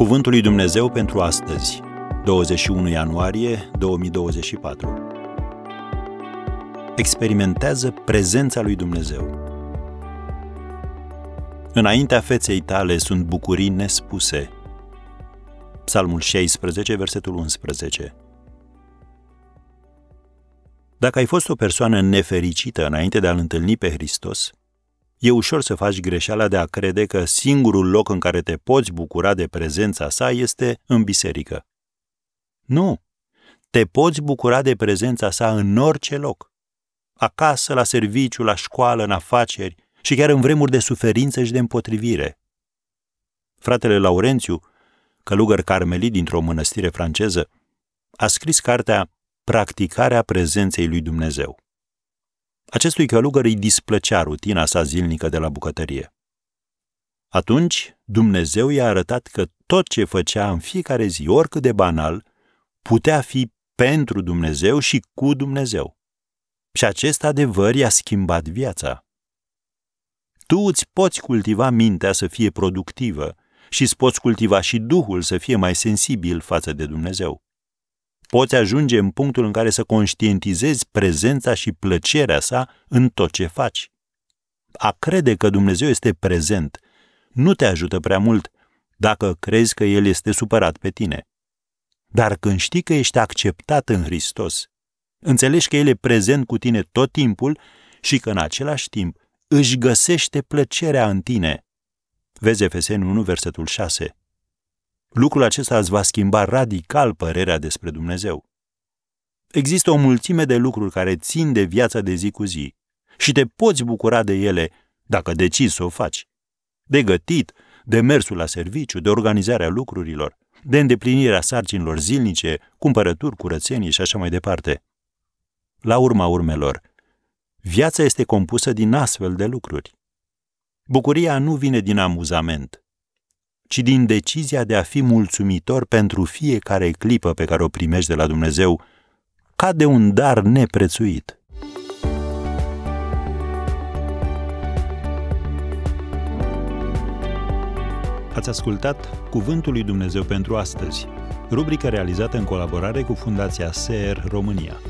Cuvântul lui Dumnezeu pentru astăzi, 21 ianuarie 2024. Experimentează prezența lui Dumnezeu. Înaintea feței tale sunt bucurii nespuse. Psalmul 16, versetul 11. Dacă ai fost o persoană nefericită înainte de a-L întâlni pe Hristos, e ușor să faci greșeala de a crede că singurul loc în care te poți bucura de prezența sa este în biserică. Nu! Te poți bucura de prezența sa în orice loc. Acasă, la serviciu, la școală, în afaceri și chiar în vremuri de suferință și de împotrivire. Fratele Laurențiu, călugăr carmelit dintr-o mănăstire franceză, a scris cartea Practicarea prezenței lui Dumnezeu. Acestui călugăr îi displăcea rutina sa zilnică de la bucătărie. Atunci, Dumnezeu i-a arătat că tot ce făcea în fiecare zi, oricât de banal, putea fi pentru Dumnezeu și cu Dumnezeu. Și acest adevăr i-a schimbat viața. Tu îți poți cultiva mintea să fie productivă și îți poți cultiva și Duhul să fie mai sensibil față de Dumnezeu poți ajunge în punctul în care să conștientizezi prezența și plăcerea sa în tot ce faci. A crede că Dumnezeu este prezent nu te ajută prea mult dacă crezi că El este supărat pe tine. Dar când știi că ești acceptat în Hristos, înțelegi că El e prezent cu tine tot timpul și că în același timp își găsește plăcerea în tine. Vezi Efeseni 1, versetul 6. Lucrul acesta îți va schimba radical părerea despre Dumnezeu. Există o mulțime de lucruri care țin de viața de zi cu zi și te poți bucura de ele dacă decizi să o faci. De gătit, de mersul la serviciu, de organizarea lucrurilor, de îndeplinirea sarcinilor zilnice, cumpărături, curățenii și așa mai departe. La urma urmelor, viața este compusă din astfel de lucruri. Bucuria nu vine din amuzament, ci din decizia de a fi mulțumitor pentru fiecare clipă pe care o primești de la Dumnezeu, ca de un dar neprețuit. Ați ascultat Cuvântul lui Dumnezeu pentru astăzi, rubrica realizată în colaborare cu Fundația SER România.